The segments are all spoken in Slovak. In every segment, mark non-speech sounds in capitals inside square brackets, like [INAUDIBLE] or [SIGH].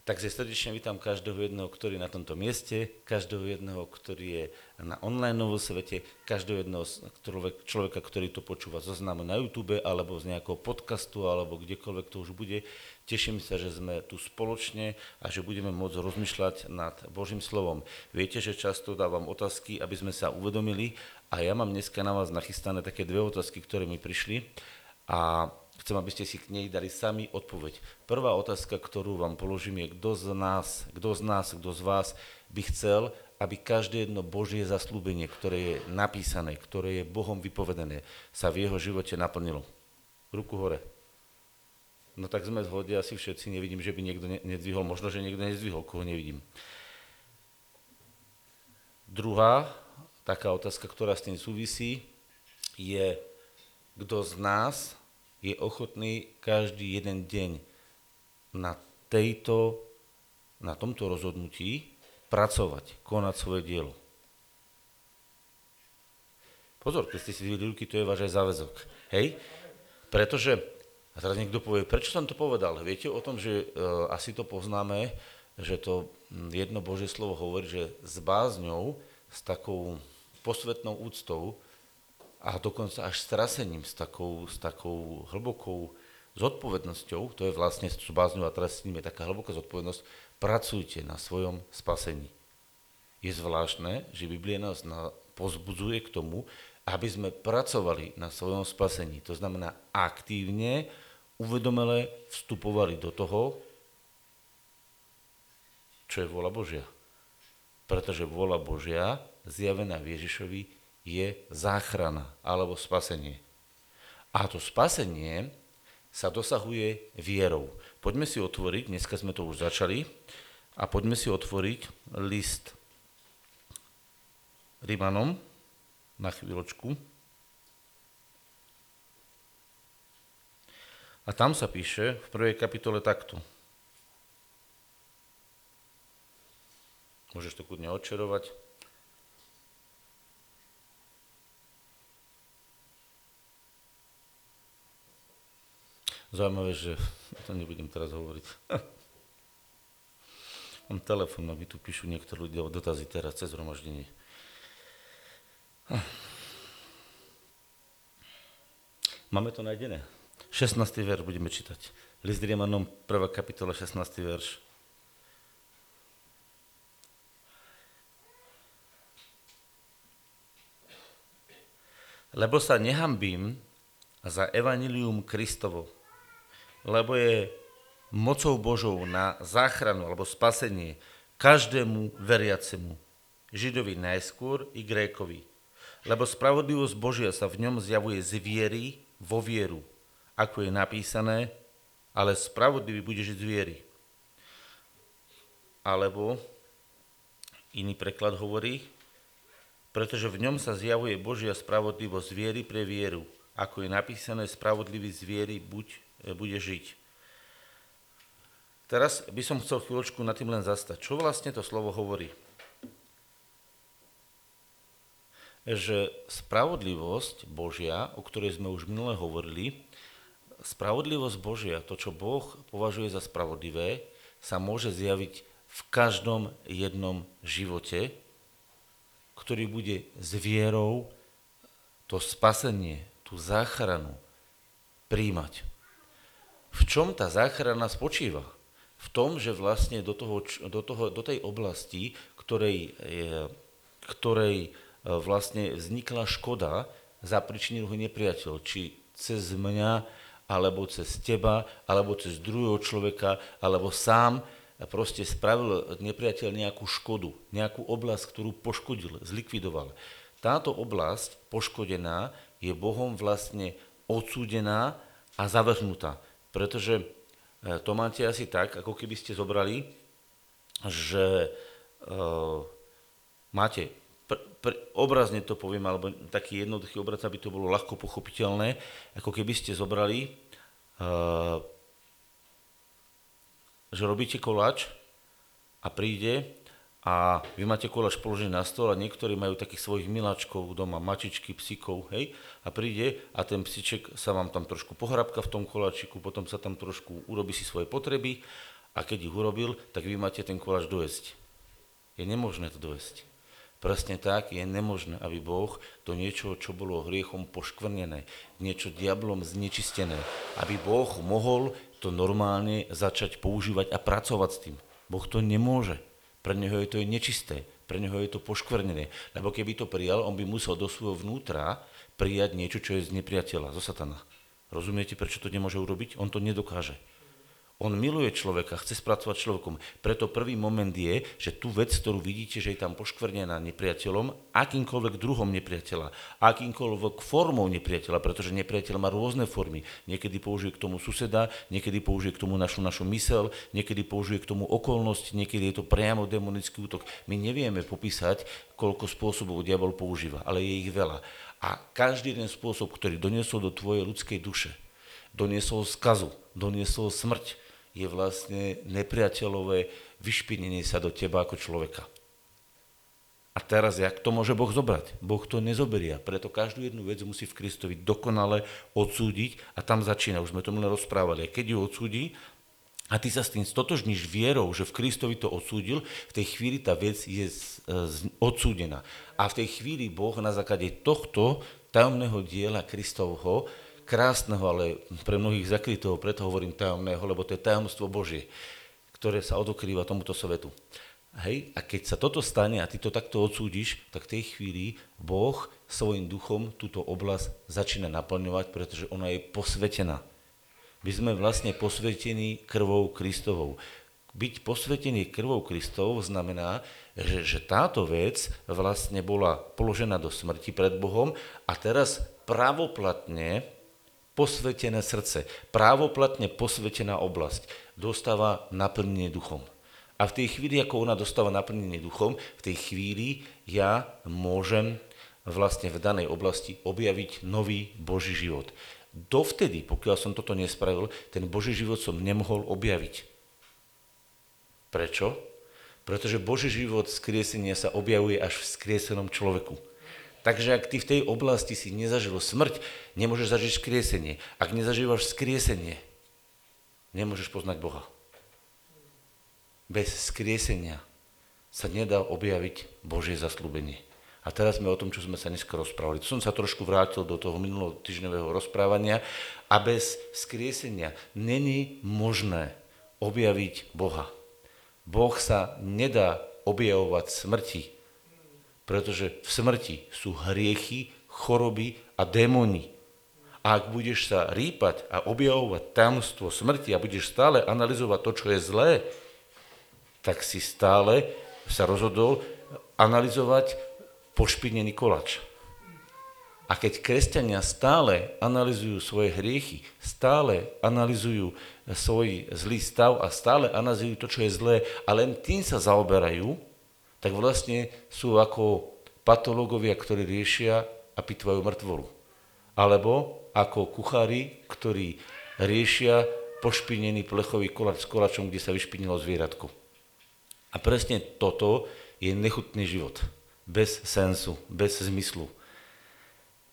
Takže srdečne vítam každého jedného, ktorý je na tomto mieste, každého jedného, ktorý je na online vo svete, každého jedného človeka, ktorý to počúva zo známu na YouTube, alebo z nejakého podcastu, alebo kdekoľvek to už bude. Teším sa, že sme tu spoločne a že budeme môcť rozmýšľať nad Božím slovom. Viete, že často dávam otázky, aby sme sa uvedomili a ja mám dneska na vás nachystané také dve otázky, ktoré mi prišli a Chcem, aby ste si k nej dali sami odpoveď. Prvá otázka, ktorú vám položím, je, kto z nás, kto z nás, kto z vás by chcel, aby každé jedno Božie zaslúbenie, ktoré je napísané, ktoré je Bohom vypovedené, sa v jeho živote naplnilo. Ruku hore. No tak sme zhode asi všetci, nevidím, že by niekto nedvihol, možno, že niekto nezdvihol, koho nevidím. Druhá taká otázka, ktorá s tým súvisí, je, kto z nás je ochotný každý jeden deň na, tejto, na tomto rozhodnutí pracovať, konať svoje dielo. Pozor, keď ste si zvili ruky, to je váš aj záväzok. Hej? Pretože, a teraz niekto povie, prečo som to povedal? Viete o tom, že uh, asi to poznáme, že to jedno Božie slovo hovorí, že s bázňou, s takou posvetnou úctou, a dokonca až strasením, s takou, s takou hlbokou zodpovednosťou, to je vlastne s bázňou a trasením je taká hlboká zodpovednosť, pracujte na svojom spasení. Je zvláštne, že Biblia nás na, pozbudzuje k tomu, aby sme pracovali na svojom spasení. To znamená aktívne, uvedomele vstupovali do toho, čo je vôľa Božia. Pretože vôľa Božia, zjavená v Ježišovi, je záchrana alebo spasenie. A to spasenie sa dosahuje vierou. Poďme si otvoriť, dneska sme to už začali, a poďme si otvoriť list Rimanom na chvíľočku. A tam sa píše v prvej kapitole takto. Môžeš to kudne odčerovať. Zaujímavé, že to nebudem teraz hovoriť. [LAUGHS] Mám telefon, mi tu píšu niektorí ľudia dotazy teraz cez zhromaždenie. Máme to nájdené. 16. verš budeme čítať. List Riemanom, 1. kapitola, 16. verš. Lebo sa nehambím za evanilium Kristovo, lebo je mocou Božou na záchranu alebo spasenie každému veriacemu, Židovi najskôr i Grékovi. Lebo spravodlivosť Božia sa v ňom zjavuje z viery vo vieru, ako je napísané, ale spravodlivý bude žiť z viery. Alebo iný preklad hovorí, pretože v ňom sa zjavuje Božia spravodlivosť viery pre vieru, ako je napísané, spravodlivý z viery buď bude žiť. Teraz by som chcel chvíľočku na tým len zastať. Čo vlastne to slovo hovorí? Že spravodlivosť Božia, o ktorej sme už minule hovorili, spravodlivosť Božia, to, čo Boh považuje za spravodlivé, sa môže zjaviť v každom jednom živote, ktorý bude s vierou to spasenie, tú záchranu príjmať. V čom tá záchrana spočíva? V tom, že vlastne do, toho, do, toho, do tej oblasti, ktorej, ktorej e, vlastne vznikla škoda, zapričinil ho nepriateľ, či cez mňa, alebo cez teba, alebo cez druhého človeka, alebo sám proste spravil nepriateľ nejakú škodu, nejakú oblasť, ktorú poškodil, zlikvidoval. Táto oblasť poškodená je Bohom vlastne odsúdená a zavrhnutá. Pretože e, to máte asi tak, ako keby ste zobrali, že uh, máte, pr- pr- obrazne to poviem, alebo taký jednoduchý obraz, aby to bolo ľahko pochopiteľné, ako keby ste zobrali, uh, že robíte koláč a príde a vy máte koláč položený na stôl a niektorí majú takých svojich miláčkov doma, mačičky, psíkov, hej, a príde a ten psíček sa vám tam trošku pohrabka v tom koláčiku, potom sa tam trošku urobí si svoje potreby a keď ich urobil, tak vy máte ten koláč dojesť. Je nemožné to dojesť. Presne tak je nemožné, aby Boh do niečoho, čo bolo hriechom poškvrnené, niečo diablom znečistené, aby Boh mohol to normálne začať používať a pracovať s tým. Boh to nemôže. Pre neho je to nečisté, pre neho je to poškvrnené. Lebo keby to prijal, on by musel do svojho vnútra prijať niečo, čo je z nepriateľa, zo satana. Rozumiete, prečo to nemôže urobiť? On to nedokáže. On miluje človeka, chce spracovať človekom. Preto prvý moment je, že tú vec, ktorú vidíte, že je tam poškvrnená nepriateľom, akýmkoľvek druhom nepriateľa, akýmkoľvek formou nepriateľa, pretože nepriateľ má rôzne formy. Niekedy použije k tomu suseda, niekedy použije k tomu našu, našu mysel, niekedy použije k tomu okolnosť, niekedy je to priamo demonický útok. My nevieme popísať, koľko spôsobov diabol používa, ale je ich veľa. A každý jeden spôsob, ktorý doniesol do tvojej ľudskej duše, doniesol skazu, doniesol smrť, je vlastne nepriateľové vyšpinenie sa do teba ako človeka. A teraz, jak to môže Boh zobrať? Boh to nezoberia, preto každú jednu vec musí v Kristovi dokonale odsúdiť a tam začína, už sme to len rozprávali. A keď ju odsúdi a ty sa s tým stotožníš vierou, že v Kristovi to odsúdil, v tej chvíli tá vec je odsúdená. A v tej chvíli Boh na základe tohto tajomného diela Kristovho krásneho, ale pre mnohých zakrytého, preto hovorím tajomného, lebo to je tajomstvo Božie, ktoré sa odokrýva tomuto svetu. Hej, a keď sa toto stane a ty to takto odsúdiš, tak v tej chvíli Boh svojim duchom túto oblasť začína naplňovať, pretože ona je posvetená. My sme vlastne posvetení krvou Kristovou. Byť posvetený krvou Kristovou znamená, že, že táto vec vlastne bola položená do smrti pred Bohom a teraz pravoplatne posvetené srdce, právoplatne posvetená oblasť dostáva naplnenie duchom. A v tej chvíli, ako ona dostáva naplnenie duchom, v tej chvíli ja môžem vlastne v danej oblasti objaviť nový Boží život. Dovtedy, pokiaľ som toto nespravil, ten Boží život som nemohol objaviť. Prečo? Pretože Boží život skriesenia sa objavuje až v skriesenom človeku. Takže ak ty v tej oblasti si nezažil smrť, nemôžeš zažiť skriesenie. Ak nezažívaš skriesenie, nemôžeš poznať Boha. Bez skriesenia sa nedá objaviť Božie zaslúbenie. A teraz sme o tom, čo sme sa dnes rozprávali. Som sa trošku vrátil do toho minulého týždňového rozprávania a bez skriesenia není možné objaviť Boha. Boh sa nedá objavovať smrti, pretože v smrti sú hriechy, choroby a démoni. A ak budeš sa rýpať a objavovať tajomstvo smrti a budeš stále analyzovať to, čo je zlé, tak si stále sa rozhodol analyzovať pošpinený kolač. A keď kresťania stále analizujú svoje hriechy, stále analizujú svoj zlý stav a stále analizujú to, čo je zlé a len tým sa zaoberajú, tak vlastne sú ako patológovia, ktorí riešia a pitvajú mŕtvolu. Alebo ako kuchári, ktorí riešia pošpinený plechový koláč s koláčom, kde sa vyšpinilo zvieratko. A presne toto je nechutný život. Bez sensu, bez zmyslu.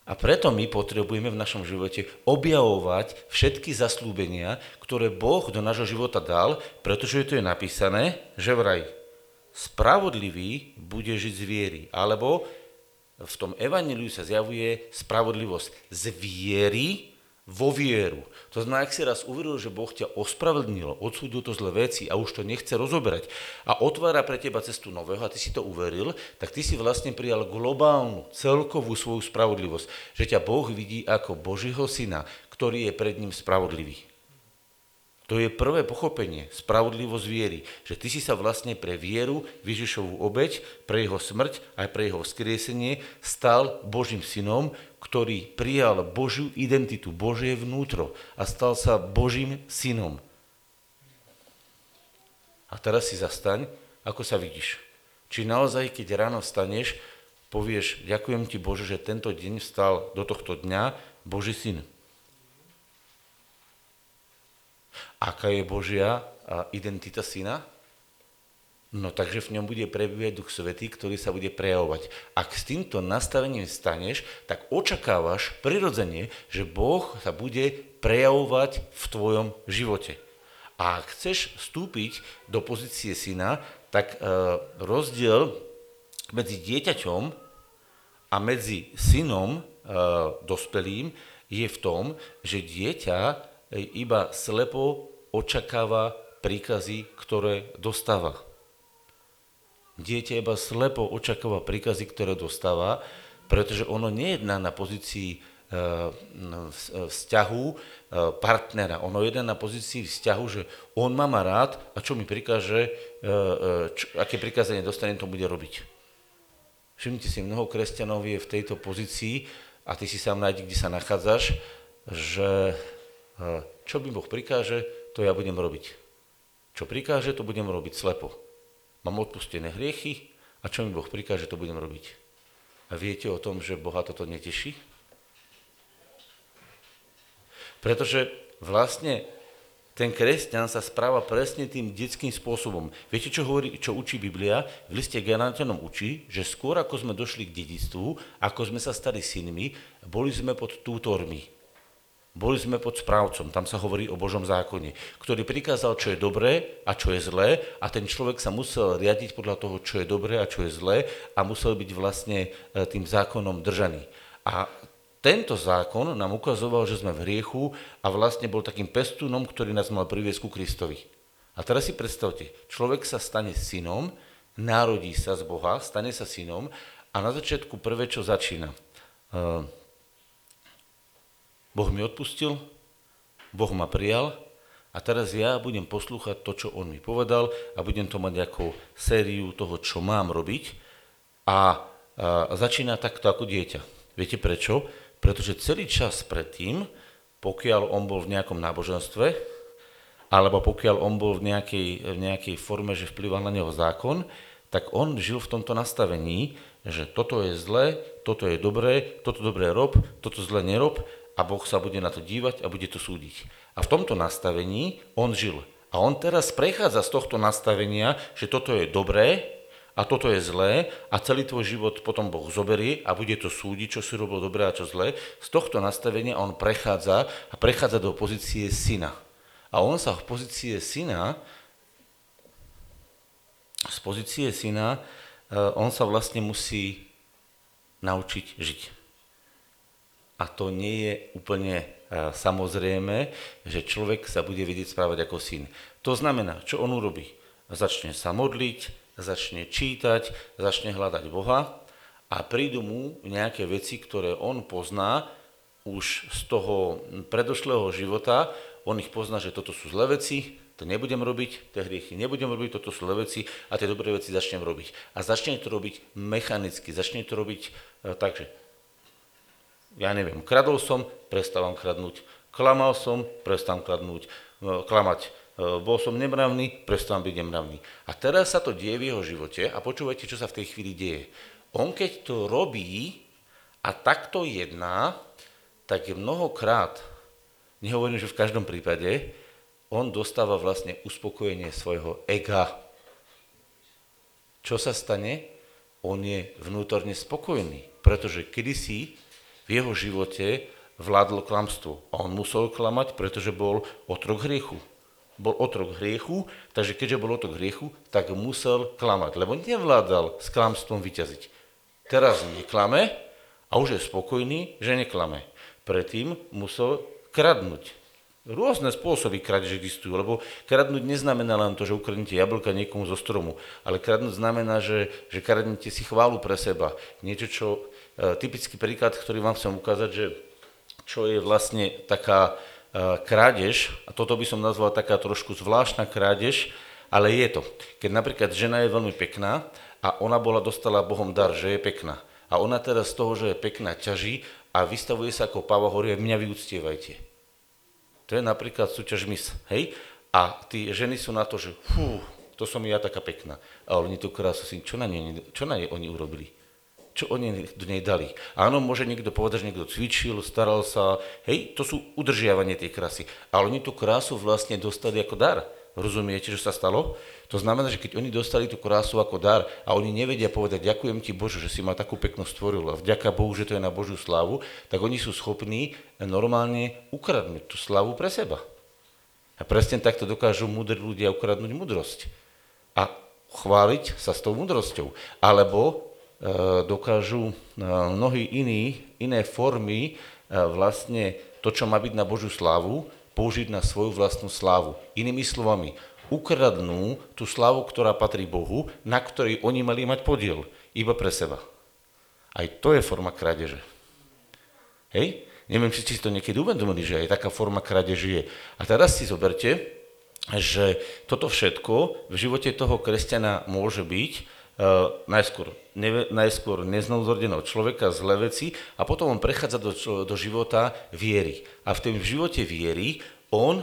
A preto my potrebujeme v našom živote objavovať všetky zaslúbenia, ktoré Boh do nášho života dal, pretože to je napísané, že vraj spravodlivý bude žiť z viery. Alebo v tom evaneliu sa zjavuje spravodlivosť z viery vo vieru. To znamená, ak si raz uveril, že Boh ťa ospravedlnil, odsúdil to zlé veci a už to nechce rozoberať a otvára pre teba cestu nového a ty si to uveril, tak ty si vlastne prijal globálnu, celkovú svoju spravodlivosť. Že ťa Boh vidí ako Božího syna, ktorý je pred ním spravodlivý. To je prvé pochopenie, spravodlivosť viery, že ty si sa vlastne pre vieru Ježišovú obeď, pre jeho smrť aj pre jeho vzkriesenie stal Božím synom, ktorý prijal Božiu identitu, Božie vnútro a stal sa Božím synom. A teraz si zastaň, ako sa vidíš. Či naozaj, keď ráno staneš, povieš, ďakujem ti Bože, že tento deň stal do tohto dňa Boží syn. Aká je Božia identita syna? No takže v ňom bude prebývať Duch Svetý, ktorý sa bude prejavovať. Ak s týmto nastavením staneš, tak očakávaš prirodzene, že Boh sa bude prejavovať v tvojom živote. A ak chceš vstúpiť do pozície syna, tak uh, rozdiel medzi dieťaťom a medzi synom uh, dospelým je v tom, že dieťa iba slepo očakáva príkazy, ktoré dostáva. Dieťa iba slepo očakáva príkazy, ktoré dostáva, pretože ono nejedná na pozícii vzťahu partnera. Ono jedná na pozícii vzťahu, že on ma má rád a čo mi prikáže, čo, aké prikázanie dostane, to bude robiť. Všimnite si, mnoho kresťanov je v tejto pozícii a ty si sám nájdi, kde sa nachádzaš, že čo mi Boh prikáže, to ja budem robiť. Čo prikáže, to budem robiť slepo. Mám odpustené hriechy a čo mi Boh prikáže, to budem robiť. A viete o tom, že Boha toto neteší? Pretože vlastne ten kresťan sa správa presne tým detským spôsobom. Viete, čo, hovorí, čo učí Biblia? V liste Galatianom učí, že skôr ako sme došli k dedictvu, ako sme sa stali synmi, boli sme pod tútormi. Boli sme pod správcom, tam sa hovorí o Božom zákone, ktorý prikázal, čo je dobré a čo je zlé a ten človek sa musel riadiť podľa toho, čo je dobré a čo je zlé a musel byť vlastne e, tým zákonom držaný. A tento zákon nám ukazoval, že sme v hriechu a vlastne bol takým pestúnom, ktorý nás mal priviesť ku Kristovi. A teraz si predstavte, človek sa stane synom, narodí sa z Boha, stane sa synom a na začiatku prvé, čo začína. Boh mi odpustil, Boh ma prijal a teraz ja budem poslúchať to, čo on mi povedal a budem to mať ako sériu toho, čo mám robiť a, a začína takto ako dieťa. Viete prečo? Pretože celý čas predtým, pokiaľ on bol v nejakom náboženstve, alebo pokiaľ on bol v nejakej, v nejakej forme, že vplyval na neho zákon, tak on žil v tomto nastavení, že toto je zlé, toto je dobré, toto dobré rob, toto zlé nerob a Boh sa bude na to dívať a bude to súdiť. A v tomto nastavení on žil. A on teraz prechádza z tohto nastavenia, že toto je dobré, a toto je zlé a celý tvoj život potom Boh zoberie a bude to súdiť, čo si robil dobré a čo zlé. Z tohto nastavenia on prechádza a prechádza do pozície syna. A on sa v pozície syna, z pozície syna, eh, on sa vlastne musí naučiť žiť. A to nie je úplne eh, samozrejme, že človek sa bude vidieť správať ako syn. To znamená, čo on urobí? Začne sa modliť, začne čítať, začne hľadať Boha a prídu mu nejaké veci, ktoré on pozná už z toho predošlého života, on ich pozná, že toto sú zlé veci, to nebudem robiť, tie hriechy nebudem robiť, toto sú zlé veci a tie dobré veci začnem robiť. A začne to robiť mechanicky, začne to robiť e, tak, že ja neviem, kradol som, prestávam kradnúť, klamal som, prestávam kradnúť, e, klamať, Eh, bol som nemravný, prestávam byť nemravný. A teraz sa to deje v jeho živote a počúvajte, čo sa v tej chvíli deje. On keď to robí a takto jedná, tak mnohokrát, nehovorím, že v každom prípade, on dostáva vlastne uspokojenie svojho ega. Čo sa stane? On je vnútorne spokojný, pretože kedysi v jeho živote vládlo klamstvo. A on musel klamať, pretože bol otrok hriechu bol otrok hriechu, takže keďže bol otrok hriechu, tak musel klamať, lebo nevládal s klamstvom vyťaziť. Teraz neklame a už je spokojný, že neklame. Predtým musel kradnúť. Rôzne spôsoby krádež existujú, lebo kradnúť neznamená len to, že ukradnete jablka niekomu zo stromu, ale kradnúť znamená, že, že kradnete si chválu pre seba. Niečo, čo, typický príklad, ktorý vám chcem ukázať, že čo je vlastne taká, E, krádež, a toto by som nazval taká trošku zvláštna krádež, ale je to. Keď napríklad žena je veľmi pekná a ona bola dostala Bohom dar, že je pekná. A ona teraz z toho, že je pekná, ťaží a vystavuje sa ako pava horie, mňa vyúctievajte. To je napríklad súťaž mis, hej? A tí ženy sú na to, že fú, to som ja taká pekná. A oni tú krásu si, čo na, ne, čo na ne oni urobili? Čo oni do nej dali. Áno, môže niekto povedať, že niekto cvičil, staral sa, hej, to sú udržiavanie tej krásy. Ale oni tú krásu vlastne dostali ako dar. Rozumiete, čo sa stalo? To znamená, že keď oni dostali tú krásu ako dar a oni nevedia povedať, ďakujem ti Bože, že si ma takú peknú stvoril a vďaka Bohu, že to je na Božiu slávu, tak oni sú schopní normálne ukradnúť tú slavu pre seba. A presne takto dokážu múdri ľudia ukradnúť múdrosť. A chváliť sa s tou múdrosťou. Alebo dokážu e, mnohí iní, iné formy e, vlastne to, čo má byť na Božiu slávu, použiť na svoju vlastnú slávu. Inými slovami, ukradnú tú slávu, ktorá patrí Bohu, na ktorej oni mali mať podiel, iba pre seba. Aj to je forma krádeže. Hej? Neviem, či si to niekedy uvedomili, že aj taká forma krádeže je. A teraz si zoberte, že toto všetko v živote toho kresťana môže byť najskôr, ne, najskôr neznozordeného človeka, zlé veci a potom on prechádza do, do života viery. A v tom živote viery on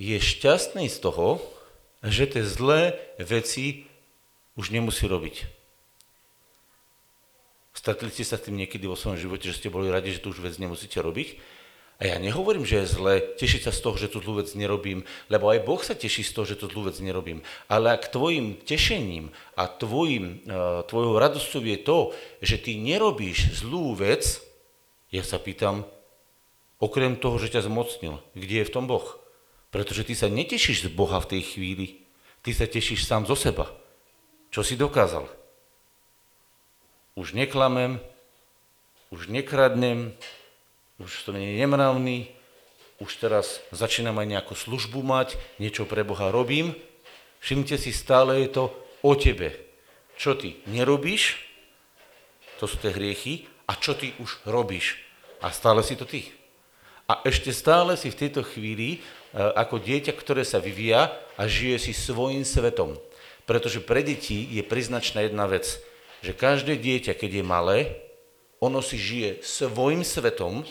je šťastný z toho, že tie zlé veci už nemusí robiť. Stretli ste sa s tým niekedy vo svojom živote, že ste boli radi, že tu už vec nemusíte robiť? A ja nehovorím, že je zle tešiť sa z toho, že tú zlú vec nerobím, lebo aj Boh sa teší z toho, že tú zlú vec nerobím. Ale ak tvojim tešením a tvojim, uh, tvojou radosťou je to, že ty nerobíš zlú vec, ja sa pýtam, okrem toho, že ťa zmocnil, kde je v tom Boh? Pretože ty sa netešíš z Boha v tej chvíli, ty sa tešíš sám zo seba. Čo si dokázal? už neklamem, už nekradnem, už som nie nemravný, už teraz začínam aj nejakú službu mať, niečo pre Boha robím. Všimte si, stále je to o tebe. Čo ty nerobíš, to sú tie hriechy, a čo ty už robíš. A stále si to ty. A ešte stále si v tejto chvíli e, ako dieťa, ktoré sa vyvíja a žije si svojim svetom. Pretože pre deti je priznačná jedna vec – že každé dieťa, keď je malé, ono si žije svojim svetom,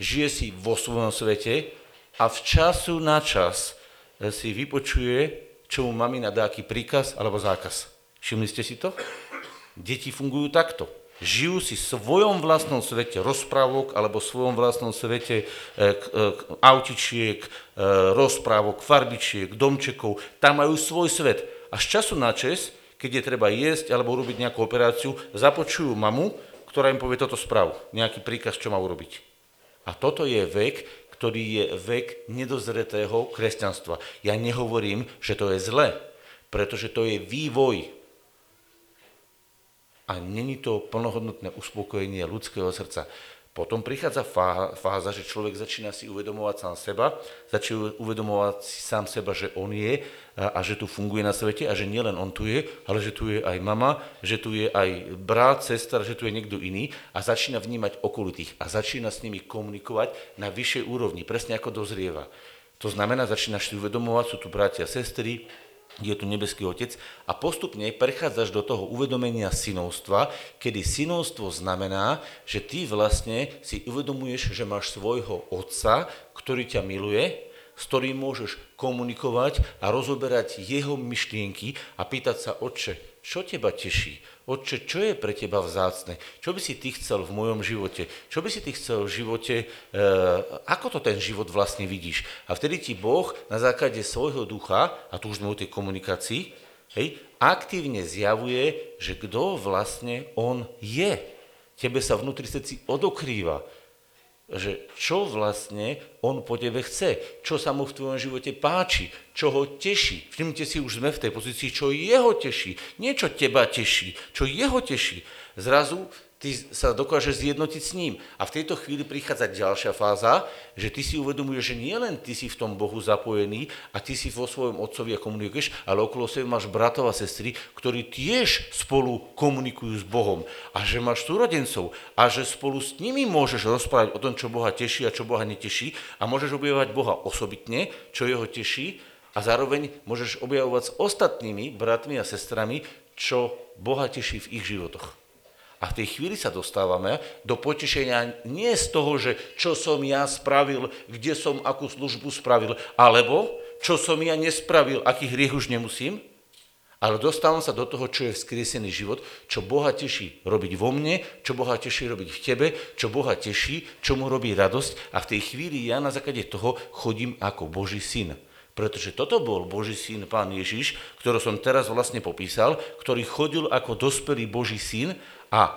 žije si vo svojom svete a v času na čas eh, si vypočuje, čo mu mamina dá aký príkaz alebo zákaz. Všimli ste si to? Deti fungujú takto. Žijú si v svojom vlastnom svete rozprávok alebo v svojom vlastnom svete e, e, autičiek, e, rozprávok, farbičiek, domčekov. Tam majú svoj svet. A z času na čas keď je treba jesť alebo urobiť nejakú operáciu, započujú mamu, ktorá im povie toto sprav, nejaký príkaz, čo má urobiť. A toto je vek, ktorý je vek nedozretého kresťanstva. Ja nehovorím, že to je zle, pretože to je vývoj. A není to plnohodnotné uspokojenie ľudského srdca. Potom prichádza fáza, že človek začína si uvedomovať sám seba, začína uvedomovať si sám seba, že on je a, že tu funguje na svete a že nielen on tu je, ale že tu je aj mama, že tu je aj brat, sestra, že tu je niekto iný a začína vnímať okolitých a začína s nimi komunikovať na vyššej úrovni, presne ako dozrieva. To znamená, začínaš si uvedomovať, sú tu bratia, sestry, je tu nebeský otec a postupne prechádzaš do toho uvedomenia synovstva, kedy synovstvo znamená, že ty vlastne si uvedomuješ, že máš svojho otca, ktorý ťa miluje, s ktorým môžeš komunikovať a rozoberať jeho myšlienky a pýtať sa, otče, čo teba teší? Otče, čo je pre teba vzácne? Čo by si ty chcel v mojom živote? Čo by si ty chcel v živote? E, ako to ten život vlastne vidíš? A vtedy ti Boh na základe svojho ducha, a tu už sme o tej komunikácii, hej, aktívne zjavuje, že kto vlastne on je. Tebe sa vnútri srdci odokrýva že čo vlastne on po tebe chce, čo sa mu v tvojom živote páči, čo ho teší. Všimnite si, už sme v tej pozícii, čo jeho teší. Nie čo teba teší, čo jeho teší. Zrazu ty sa dokážeš zjednotiť s ním. A v tejto chvíli prichádza ďalšia fáza, že ty si uvedomuješ, že nie len ty si v tom Bohu zapojený a ty si vo svojom otcovi a komunikuješ, ale okolo seba máš bratov a sestry, ktorí tiež spolu komunikujú s Bohom. A že máš súrodencov a že spolu s nimi môžeš rozprávať o tom, čo Boha teší a čo Boha neteší a môžeš objavovať Boha osobitne, čo jeho teší a zároveň môžeš objavovať s ostatnými bratmi a sestrami, čo Boha teší v ich životoch. A v tej chvíli sa dostávame do potešenia nie z toho, že čo som ja spravil, kde som akú službu spravil, alebo čo som ja nespravil, aký hriech už nemusím, ale dostávam sa do toho, čo je vzkriesený život, čo Boha teší robiť vo mne, čo Boha teší robiť v tebe, čo Boha teší, čo mu robí radosť a v tej chvíli ja na základe toho chodím ako Boží syn. Pretože toto bol Boží syn, pán Ježiš, ktorý som teraz vlastne popísal, ktorý chodil ako dospelý Boží syn a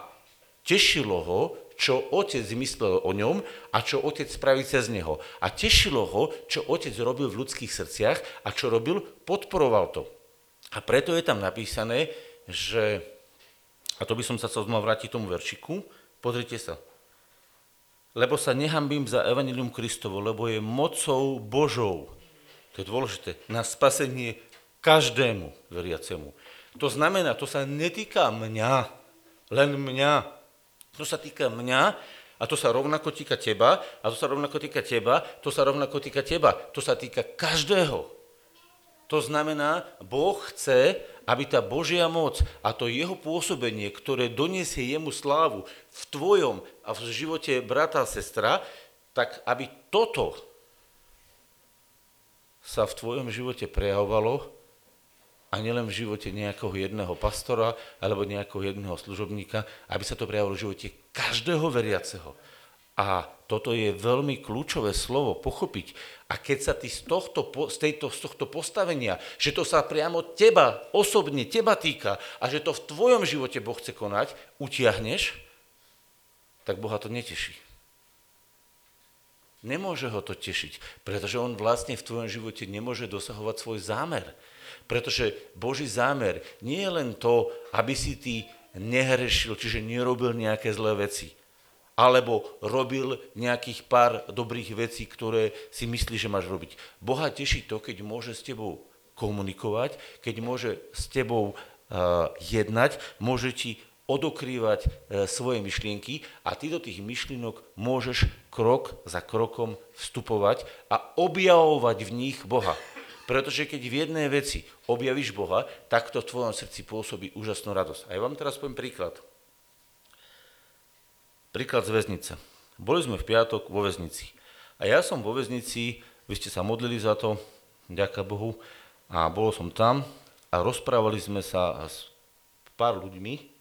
tešilo ho, čo otec myslel o ňom a čo otec spraví cez neho. A tešilo ho, čo otec robil v ľudských srdciach a čo robil, podporoval to. A preto je tam napísané, že, a to by som sa chcel znova vrátiť tomu veršiku, pozrite sa, lebo sa nehambím za Evangelium Kristovo, lebo je mocou Božou. To je dôležité. Na spasenie každému veriacemu. To znamená, to sa netýka mňa, len mňa. To sa týka mňa a to sa rovnako týka teba a to sa rovnako týka teba, to sa rovnako týka teba. To sa týka každého. To znamená, Boh chce, aby tá Božia moc a to jeho pôsobenie, ktoré doniesie jemu slávu v tvojom a v živote brata a sestra, tak aby toto sa v tvojom živote prejavovalo a nielen v živote nejakého jedného pastora alebo nejakého jedného služobníka, aby sa to prejavilo v živote každého veriaceho. A toto je veľmi kľúčové slovo pochopiť. A keď sa ty z tohto, z, tejto, z tohto postavenia, že to sa priamo teba, osobne teba týka a že to v tvojom živote Boh chce konať, utiahneš, tak Boha to neteší. Nemôže ho to tešiť, pretože on vlastne v tvojom živote nemôže dosahovať svoj zámer. Pretože Boží zámer nie je len to, aby si ty nehrešil, čiže nerobil nejaké zlé veci alebo robil nejakých pár dobrých vecí, ktoré si myslíš, že máš robiť. Boha teší to, keď môže s tebou komunikovať, keď môže s tebou uh, jednať, môže ti odokrývať uh, svoje myšlienky a ty do tých myšlienok môžeš krok za krokom vstupovať a objavovať v nich Boha. Pretože keď v jednej veci objavíš Boha, tak to v tvojom srdci pôsobí úžasnú radosť. A ja vám teraz poviem príklad. Príklad z väznice. Boli sme v piatok vo väznici. A ja som vo väznici, vy ste sa modlili za to, ďaká Bohu, a bol som tam a rozprávali sme sa s pár ľuďmi.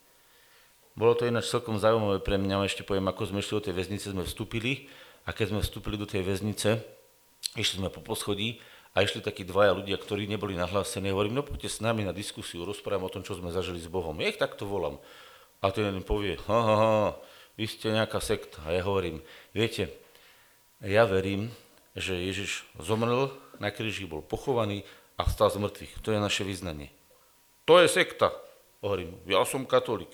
Bolo to ináč celkom zaujímavé pre mňa, ešte poviem, ako sme išli do tej väznice, sme vstúpili a keď sme vstúpili do tej väznice, išli sme po poschodí a išli takí dvaja ľudia, ktorí neboli nahlásení. Hovorím, no poďte s nami na diskusiu, rozprávam o tom, čo sme zažili s Bohom. Ja ich takto volám. A ten jeden povie, ha, ha, ha, vy ste nejaká sekta. A ja hovorím, viete, ja verím, že Ježiš zomrel na kríži, bol pochovaný a vstal z mŕtvych. To je naše vyznanie. To je sekta. Hovorím, ja som katolík.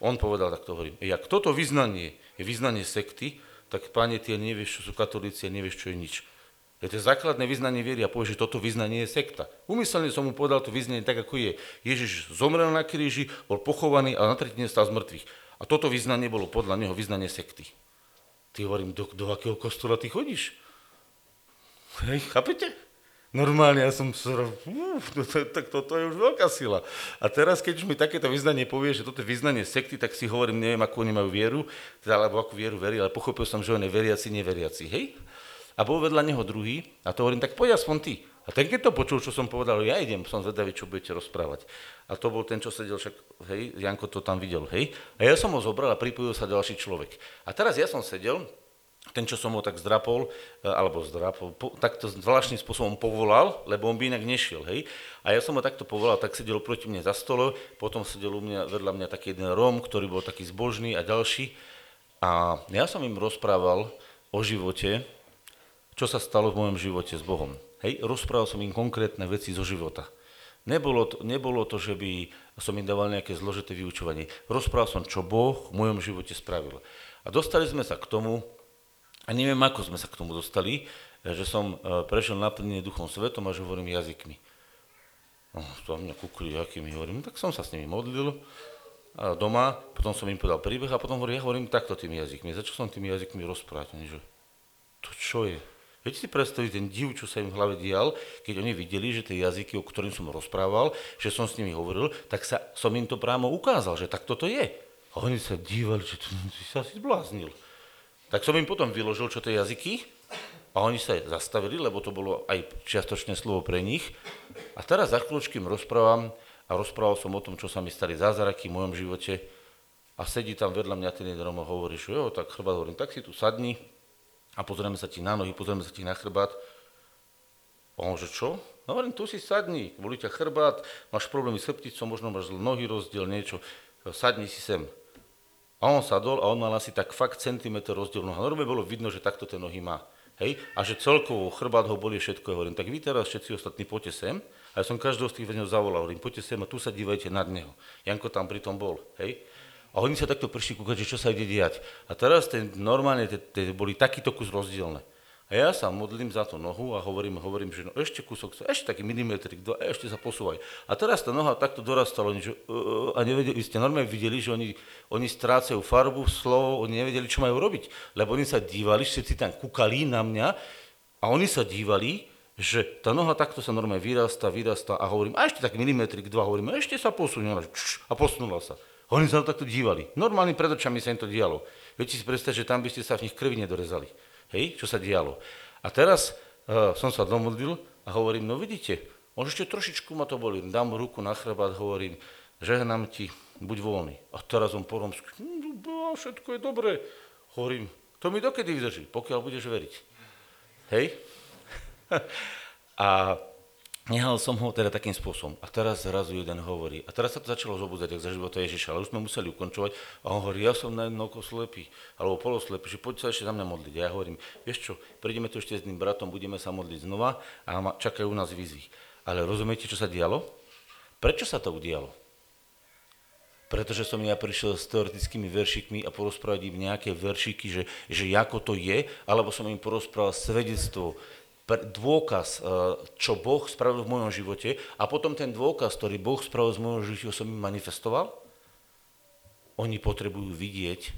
On povedal, tak to hovorím. Jak toto vyznanie je vyznanie sekty, tak páne, ty nevieš, čo sú katolíci a nevieš, čo je nič. Je to základné vyznanie viery a povie, že toto vyznanie je sekta. Umyselne som mu povedal to vyznanie tak, ako je. Ježiš zomrel na kríži, bol pochovaný a na tretí deň stal z mŕtvych. A toto vyznanie bolo podľa neho vyznanie sekty. Ty hovorím, do, do akého kostola ty chodíš? Hej, chápete? Normálne, ja som sa... tak toto je už veľká sila. A teraz, keď už mi takéto vyznanie povie, že toto je vyznanie sekty, tak si hovorím, neviem, akú oni majú vieru, teda, alebo akú vieru verí, ale pochopil som, že on je veriaci, neveriaci. Hej? A bol vedľa neho druhý a to hovorím, tak poď aspoň ty. A ten, keď to počul, čo som povedal, ja idem, som zvedavý, čo budete rozprávať. A to bol ten, čo sedel, však, hej, Janko to tam videl, hej. A ja som ho zobral a pripojil sa ďalší človek. A teraz ja som sedel, ten, čo som ho tak zdrapol, e, alebo zdrapol, po, takto zvláštnym spôsobom povolal, lebo on by inak nešiel, hej. A ja som ho takto povolal, tak sedel proti mne za stolo, potom sedel u mňa, vedľa mňa taký jeden Rom, ktorý bol taký zbožný a ďalší. A ja som im rozprával o živote, čo sa stalo v mojom živote s Bohom. Hej, rozprával som im konkrétne veci zo života. Nebolo to, nebolo to, že by som im dával nejaké zložité vyučovanie. Rozprával som, čo Boh v mojom živote spravil. A dostali sme sa k tomu, a neviem, ako sme sa k tomu dostali, že som e, prešiel naplnený Duchom Svetom a že hovorím jazykmi. No, to mňa kúkli, akými hovorím, no, tak som sa s nimi modlil a doma, potom som im povedal príbeh a potom hovorím, ja hovorím takto tými jazykmi. Začal som tými jazykmi rozprávať. Oni, že to čo je? Viete si predstaviť ten div, čo sa im v hlave dial, keď oni videli, že tie jazyky, o ktorým som rozprával, že som s nimi hovoril, tak sa, som im to právo ukázal, že tak toto je. A oni sa dívali, že ty sa si zbláznil. Tak som im potom vyložil, čo tie jazyky, a oni sa zastavili, lebo to bolo aj čiastočné slovo pre nich. A teraz za chvíľočky im rozprávam a rozprával som o tom, čo sa mi stali zázraky v mojom živote. A sedí tam vedľa mňa ten jeden a hovorí, že jo, tak chrbát hovorím, tak si tu sadni, a pozrieme sa ti na nohy, pozrieme sa ti na chrbát. A on, že čo? No hovorím, tu si sadni, boli ťa chrbát, máš problémy s chrbticou, možno máš nohy rozdiel, niečo, sadni si sem. A on sadol a on mal asi tak fakt centimetr rozdiel noha. Normálne bolo vidno, že takto tie nohy má. Hej? A že celkovo chrbát ho boli všetko. Ja hovorím, tak vy teraz všetci ostatní poďte sem. A ja som každého z tých väzňov zavolal. Hovorím, poďte sem a tu sa dívajte nad neho. Janko tam pritom bol. Hej? A oni sa takto prišli kúkať, že čo sa ide diať. A teraz ten, normálne te, te, boli takýto kus rozdielne. A ja sa modlím za tú nohu a hovorím, hovorím že no ešte kúsok, ešte taký milimetrik, dva, ešte sa posúvaj. A teraz tá noha takto dorastala, oni, že, uh, a nevedeli, ste normálne videli, že oni, oni strácajú farbu, slovo, oni nevedeli, čo majú robiť. Lebo oni sa dívali, všetci tam kúkali na mňa a oni sa dívali, že tá noha takto sa normálne vyrastá, vyrastá a hovorím, a ešte tak milimetrik, dva, hovorím, ešte sa posunie, a posunula sa. Oni sa takto dívali. Normálne pred očami sa im to dialo. Viete si predstaviť, že tam by ste sa v nich krvi nedorezali. Hej, čo sa dialo. A teraz uh, som sa domodlil a hovorím, no vidíte, možno ešte trošičku ma to boli, dám ruku na chrbát, hovorím, žehnám ti, buď voľný. A teraz on po romsky, no, všetko je dobré. Hovorím, to mi dokedy vydrží, pokiaľ budeš veriť. Hej? [LAUGHS] a Nehal som ho teda takým spôsobom. A teraz zrazu jeden hovorí. A teraz sa to začalo zobudzať, ak za života Ježiša, ale už sme museli ukončovať. A on hovorí, ja som na jedno oko slepý, alebo poloslepý, že poď sa ešte za mňa modliť. A ja hovorím, vieš čo, prídeme tu ešte s tým bratom, budeme sa modliť znova a čakajú nás výzvy. Ale rozumiete, čo sa dialo? Prečo sa to udialo? Pretože som ja prišiel s teoretickými veršikmi a porozprávať im nejaké veršiky, že, že ako to je, alebo som im porozprával svedectvo, dôkaz, e, čo Boh spravil v mojom živote a potom ten dôkaz, ktorý Boh spravil z môjho života, som im manifestoval, oni potrebujú vidieť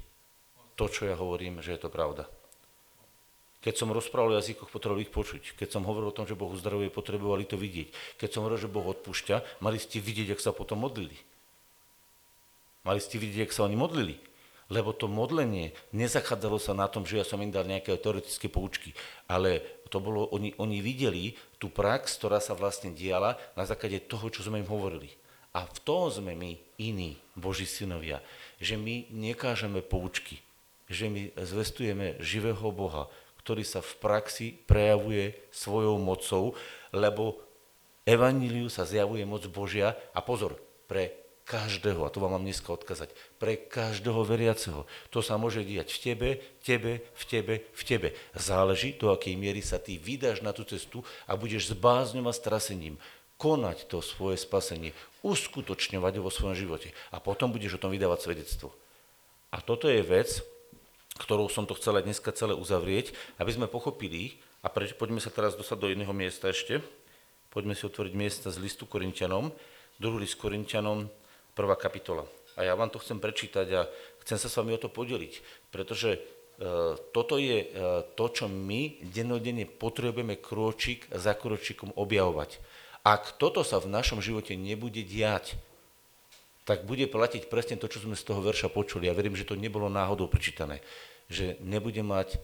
to, čo ja hovorím, že je to pravda. Keď som rozprával o jazykoch, potrebovali ich počuť. Keď som hovoril o tom, že Boh uzdravuje, potrebovali to vidieť. Keď som hovoril, že Boh odpúšťa, mali ste vidieť, ak sa potom modlili. Mali ste vidieť, ak sa oni modlili. Lebo to modlenie nezachádzalo sa na tom, že ja som im dal nejaké teoretické poučky, ale to bolo, oni, oni videli tú prax, ktorá sa vlastne diala na základe toho, čo sme im hovorili. A v tom sme my iní, Boží synovia, že my nekážeme poučky, že my zvestujeme živého Boha, ktorý sa v praxi prejavuje svojou mocou, lebo evaníliu sa zjavuje moc Božia a pozor, pre každého, a to vám mám dneska odkazať, pre každého veriaceho. To sa môže diať v tebe, tebe, v tebe, v tebe. Záleží, do akej miery sa ty vydáš na tú cestu a budeš s bázňom a strasením konať to svoje spasenie, uskutočňovať vo svojom živote. A potom budeš o tom vydávať svedectvo. A toto je vec, ktorou som to chcel aj dneska celé uzavrieť, aby sme pochopili, a preč, poďme sa teraz dostať do iného miesta ešte, poďme si otvoriť miesta z listu Korintianom, druhý list Korintianom, prvá kapitola. A ja vám to chcem prečítať a chcem sa s vami o to podeliť, pretože e, toto je e, to, čo my dennodenne potrebujeme kročík za kročíkom objavovať. Ak toto sa v našom živote nebude diať, tak bude platiť presne to, čo sme z toho verša počuli. Ja verím, že to nebolo náhodou prečítané. Že nebude mať e,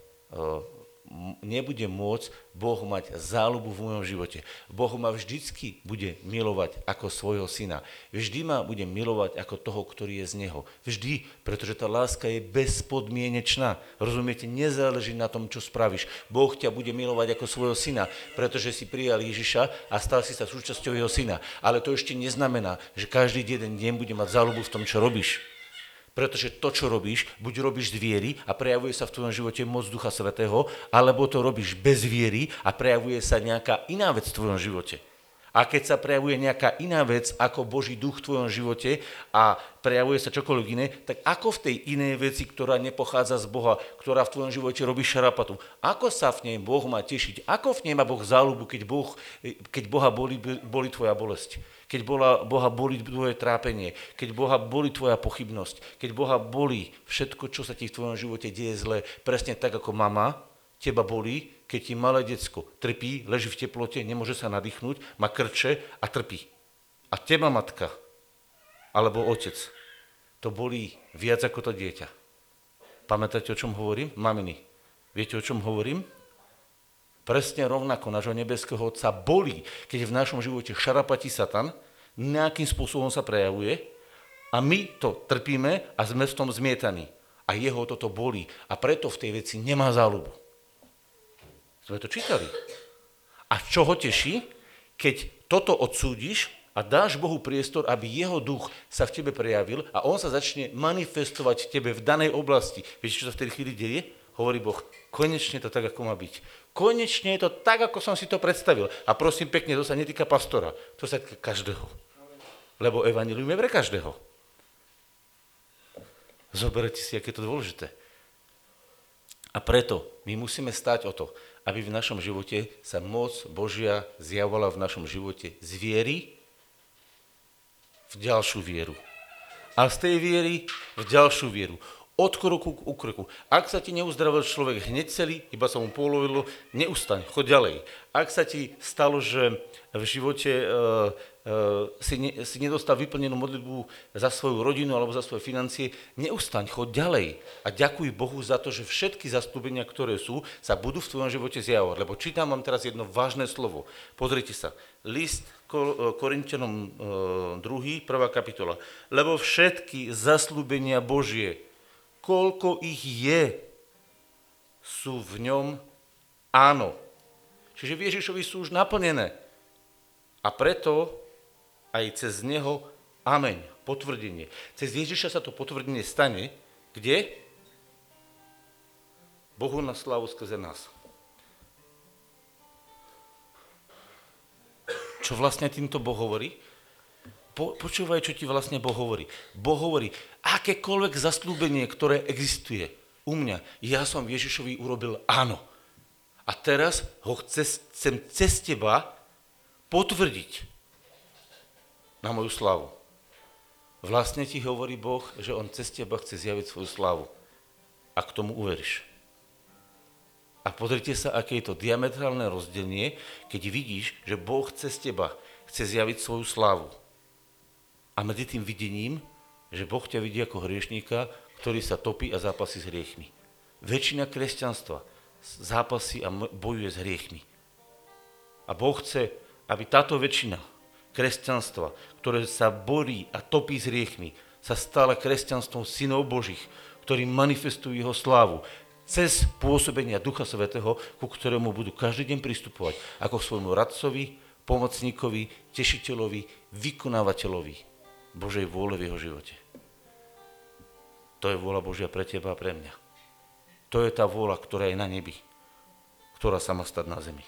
nebude môcť Boh mať záľubu v mojom živote. Boh ma vždycky bude milovať ako svojho syna. Vždy ma bude milovať ako toho, ktorý je z Neho. Vždy, pretože tá láska je bezpodmienečná. Rozumiete, nezáleží na tom, čo spravíš. Boh ťa bude milovať ako svojho syna, pretože si prijal Ježiša a stal si sa súčasťou jeho syna. Ale to ešte neznamená, že každý jeden deň bude mať záľubu v tom, čo robíš. Pretože to, čo robíš, buď robíš z viery a prejavuje sa v tvojom živote moc Ducha Svetého, alebo to robíš bez viery a prejavuje sa nejaká iná vec v tvojom živote. A keď sa prejavuje nejaká iná vec ako Boží duch v tvojom živote a prejavuje sa čokoľvek iné, tak ako v tej inej veci, ktorá nepochádza z Boha, ktorá v tvojom živote robí šarapatu, ako sa v nej Boh má tešiť? Ako v nej má Boh záľubu, keď, boh, keď Boha boli, boli tvoja bolesť? Keď bola, Boha boli tvoje trápenie, keď Boha boli tvoja pochybnosť, keď Boha boli všetko, čo sa ti v tvojom živote deje zle, presne tak ako mama, teba bolí, keď ti malé decko trpí, leží v teplote, nemôže sa nadýchnuť, má krče a trpí. A teba matka, alebo otec, to bolí viac ako to dieťa. Pamätáte, o čom hovorím? Maminy, viete, o čom hovorím? Presne rovnako nášho nebeského Otca bolí, keď v našom živote šarapatí Satan, nejakým spôsobom sa prejavuje a my to trpíme a sme v tom zmietaní. A jeho toto bolí a preto v tej veci nemá záľubu. Sme to čítali. A čo ho teší, keď toto odsúdiš a dáš Bohu priestor, aby jeho duch sa v tebe prejavil a on sa začne manifestovať v tebe v danej oblasti. Viete, čo sa v tej chvíli deje? Hovorí Boh, konečne to tak, ako má byť. Konečne je to tak, ako som si to predstavil. A prosím pekne, to sa netýka pastora, to sa týka každého. Lebo evanilium je pre každého. Zoberte si, aké je to dôležité. A preto my musíme stať o to, aby v našom živote sa moc Božia zjavovala v našom živote z viery v ďalšiu vieru. A z tej viery v ďalšiu vieru. Od kroku k ukroku. Ak sa ti neuzdravil človek hneď celý, iba sa mu polovilo, neustaň, choď ďalej. Ak sa ti stalo, že v živote e, e, si, ne, si nedostal vyplnenú modlitbu za svoju rodinu alebo za svoje financie, neustaň, choď ďalej. A ďakuj Bohu za to, že všetky zastúpenia, ktoré sú, sa budú v tvojom živote zjavovať. Lebo čítam vám teraz jedno vážne slovo. Pozrite sa. List Korintianom 2, 1. kapitola. Lebo všetky zaslúbenia Božie, koľko ich je, sú v ňom áno. Čiže v Ježišovi sú už naplnené. A preto aj cez neho ameň, potvrdenie. Cez Ježiša sa to potvrdenie stane, kde? Bohu na slavu skrze nás. Čo vlastne týmto Boh hovorí? Po, počúvaj, čo ti vlastne Boh hovorí. Boh hovorí, akékoľvek zaslúbenie, ktoré existuje u mňa, ja som Ježišovi urobil áno. A teraz ho chce, chcem cez teba potvrdiť na moju slavu. Vlastne ti hovorí Boh, že on cez teba chce zjaviť svoju slavu. A k tomu uveríš. A pozrite sa, aké je to diametrálne rozdelenie, keď vidíš, že Boh cez teba chce zjaviť svoju slávu. A medzi tým videním, že Boh ťa vidí ako hriešníka, ktorý sa topí a zápasí s hriechmi. Väčšina kresťanstva zápasí a bojuje s hriechmi. A Boh chce, aby táto väčšina kresťanstva, ktoré sa borí a topí s hriechmi, sa stala kresťanstvom synov Božích, ktorí manifestujú jeho slávu, cez pôsobenia Ducha Svetého, ku ktorému budú každý deň pristupovať ako k svojmu radcovi, pomocníkovi, tešiteľovi, vykonávateľovi Božej vôle v jeho živote. To je vôľa Božia pre teba a pre mňa. To je tá vôľa, ktorá je na nebi, ktorá sa má stať na zemi.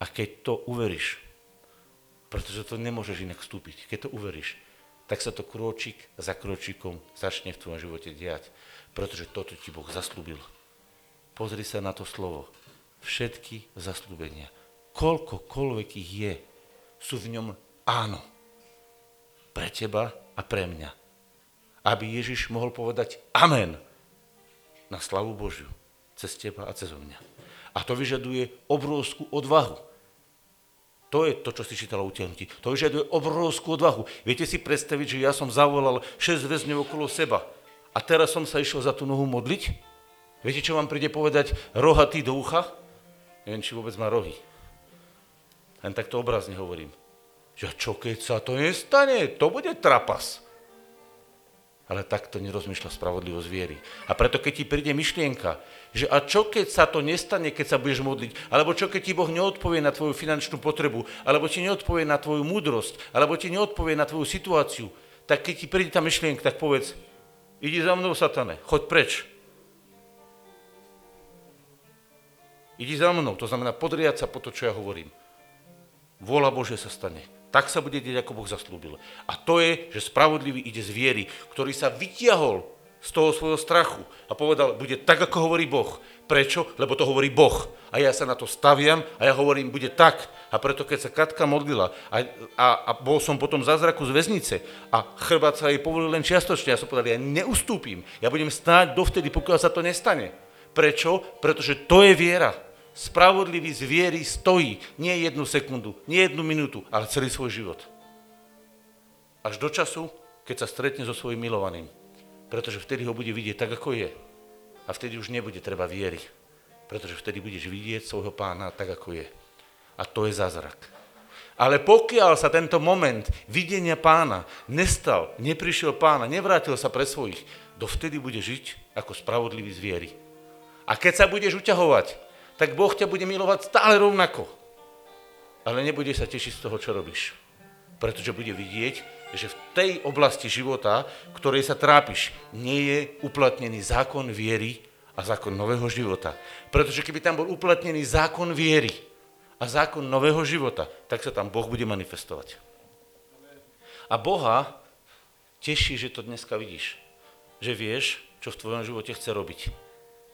A keď to uveríš, pretože to nemôžeš inak vstúpiť, keď to uveríš, tak sa to krôčik za krôčikom začne v tvojom živote diať pretože toto ti Boh zaslúbil. Pozri sa na to slovo. Všetky zaslúbenia, koľkokoľvek ich je, sú v ňom áno. Pre teba a pre mňa. Aby Ježiš mohol povedať amen na slavu Božiu cez teba a cez mňa. A to vyžaduje obrovskú odvahu. To je to, čo si čítala utiahnutí. To vyžaduje obrovskú odvahu. Viete si predstaviť, že ja som zavolal 6 väzňov okolo seba a teraz som sa išiel za tú nohu modliť. Viete, čo vám príde povedať rohatý do ucha? Neviem, či vôbec má rohy. Len takto obrazne hovorím. Že čo keď sa to nestane? To bude trapas. Ale takto nerozmýšľa spravodlivosť viery. A preto, keď ti príde myšlienka, že a čo keď sa to nestane, keď sa budeš modliť, alebo čo keď ti Boh neodpovie na tvoju finančnú potrebu, alebo ti neodpovie na tvoju múdrosť, alebo ti neodpovie na tvoju situáciu, tak keď ti príde tá myšlienka, tak povedz, Idi za mnou, satane, choď preč. Idi za mnou, to znamená podriať sa po to, čo ja hovorím. Vola Bože sa stane. Tak sa bude deť, ako Boh zaslúbil. A to je, že spravodlivý ide z viery, ktorý sa vytiahol z toho svojho strachu a povedal, bude tak, ako hovorí Boh. Prečo? Lebo to hovorí Boh. A ja sa na to staviam a ja hovorím, bude tak. A preto, keď sa Katka modlila a, a, a bol som potom za zraku z väznice a chrbát sa jej povolil len čiastočne, ja som povedal, ja neustúpim. Ja budem stáť dovtedy, pokiaľ sa to nestane. Prečo? Pretože to je viera. Spravodlivý z viery stojí nie jednu sekundu, nie jednu minútu, ale celý svoj život. Až do času, keď sa stretne so svojím milovaným pretože vtedy ho bude vidieť tak, ako je. A vtedy už nebude treba viery, pretože vtedy budeš vidieť svojho pána tak, ako je. A to je zázrak. Ale pokiaľ sa tento moment videnia pána nestal, neprišiel pána, nevrátil sa pre svojich, dovtedy bude žiť ako spravodlivý zviery. A keď sa budeš uťahovať, tak Boh ťa bude milovať stále rovnako. Ale nebudeš sa tešiť z toho, čo robíš. Pretože bude vidieť, že v tej oblasti života, ktorej sa trápiš, nie je uplatnený zákon viery a zákon nového života. Pretože keby tam bol uplatnený zákon viery a zákon nového života, tak sa tam Boh bude manifestovať. A Boha teší, že to dneska vidíš. Že vieš, čo v tvojom živote chce robiť.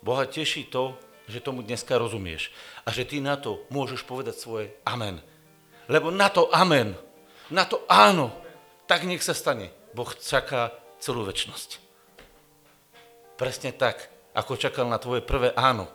Boha teší to, že tomu dneska rozumieš. A že ty na to môžeš povedať svoje amen. Lebo na to amen, na to áno, tak nech sa stane. Boh čaká celú väčnosť. Presne tak, ako čakal na tvoje prvé áno,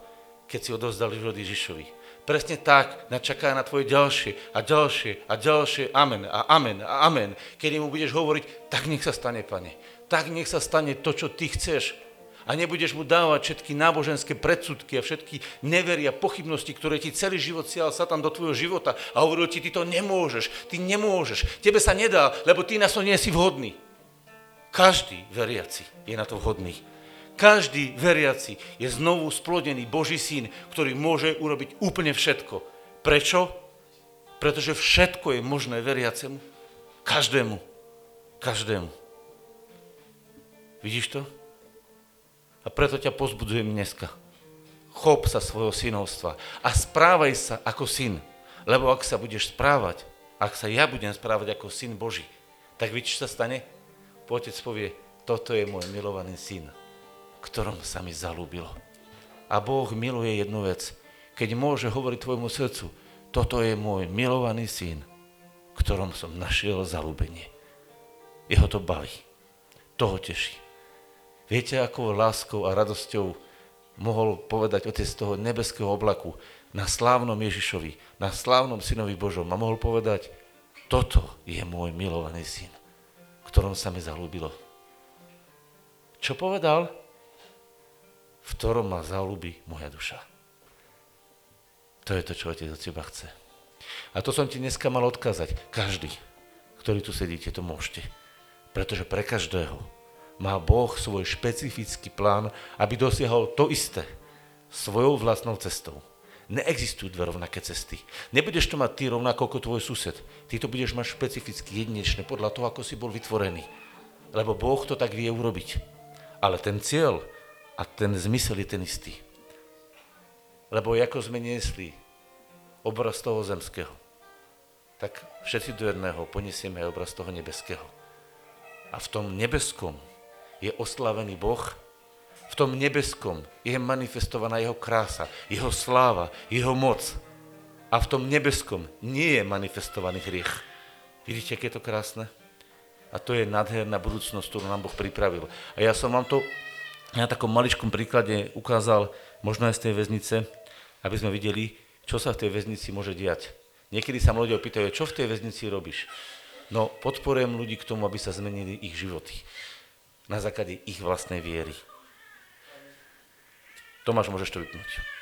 keď si odovzdal život Ježišovi. Presne tak čaká na tvoje ďalšie a ďalšie a ďalšie amen a amen a amen. Kedy mu budeš hovoriť, tak nech sa stane, pane. Tak nech sa stane to, čo ty chceš a nebudeš mu dávať všetky náboženské predsudky a všetky neveria, pochybnosti, ktoré ti celý život sial Satan do tvojho života a hovoril ti, ty to nemôžeš, ty nemôžeš, tebe sa nedá, lebo ty na to nie si vhodný. Každý veriaci je na to vhodný. Každý veriaci je znovu splodený Boží syn, ktorý môže urobiť úplne všetko. Prečo? Pretože všetko je možné veriacemu. Každému. Každému. Vidíš to? A preto ťa pozbudzujem dneska. Chop sa svojho synovstva a správaj sa ako syn. Lebo ak sa budeš správať, ak sa ja budem správať ako syn Boží, tak víš, čo sa stane? Otec povie, toto je môj milovaný syn, ktorom sa mi zalúbilo. A Boh miluje jednu vec. Keď môže hovoriť tvojmu srdcu, toto je môj milovaný syn, ktorom som našiel zalúbenie. Jeho to baví. Toho teší. Viete, akou láskou a radosťou mohol povedať Otec toho nebeského oblaku na slávnom Ježišovi, na slávnom Synovi Božom a mohol povedať, toto je môj milovaný syn, ktorom sa mi zalúbilo. Čo povedal? V ktorom ma zalúbi moja duša. To je to, čo Otec od teba chce. A to som ti dneska mal odkázať. Každý, ktorý tu sedíte, to môžete. Pretože pre každého má Boh svoj špecifický plán, aby dosiahol to isté svojou vlastnou cestou. Neexistujú dve rovnaké cesty. Nebudeš to mať ty rovnako ako tvoj sused. Ty to budeš mať špecificky jedinečné podľa toho, ako si bol vytvorený. Lebo Boh to tak vie urobiť. Ale ten cieľ a ten zmysel je ten istý. Lebo ako sme niesli obraz toho zemského, tak všetci do jedného poniesieme aj obraz toho nebeského. A v tom nebeskom je oslavený Boh, v tom nebeskom je manifestovaná jeho krása, jeho sláva, jeho moc. A v tom nebeskom nie je manifestovaný hriech. Vidíte, aké je to krásne? A to je nádherná budúcnosť, ktorú nám Boh pripravil. A ja som vám to na takom maličkom príklade ukázal, možno aj z tej väznice, aby sme videli, čo sa v tej väznici môže diať. Niekedy sa ľudia opýtajú, čo v tej väznici robíš? No, podporujem ľudí k tomu, aby sa zmenili ich životy na základe ich vlastnej viery. Tomáš, môžeš to vypnúť.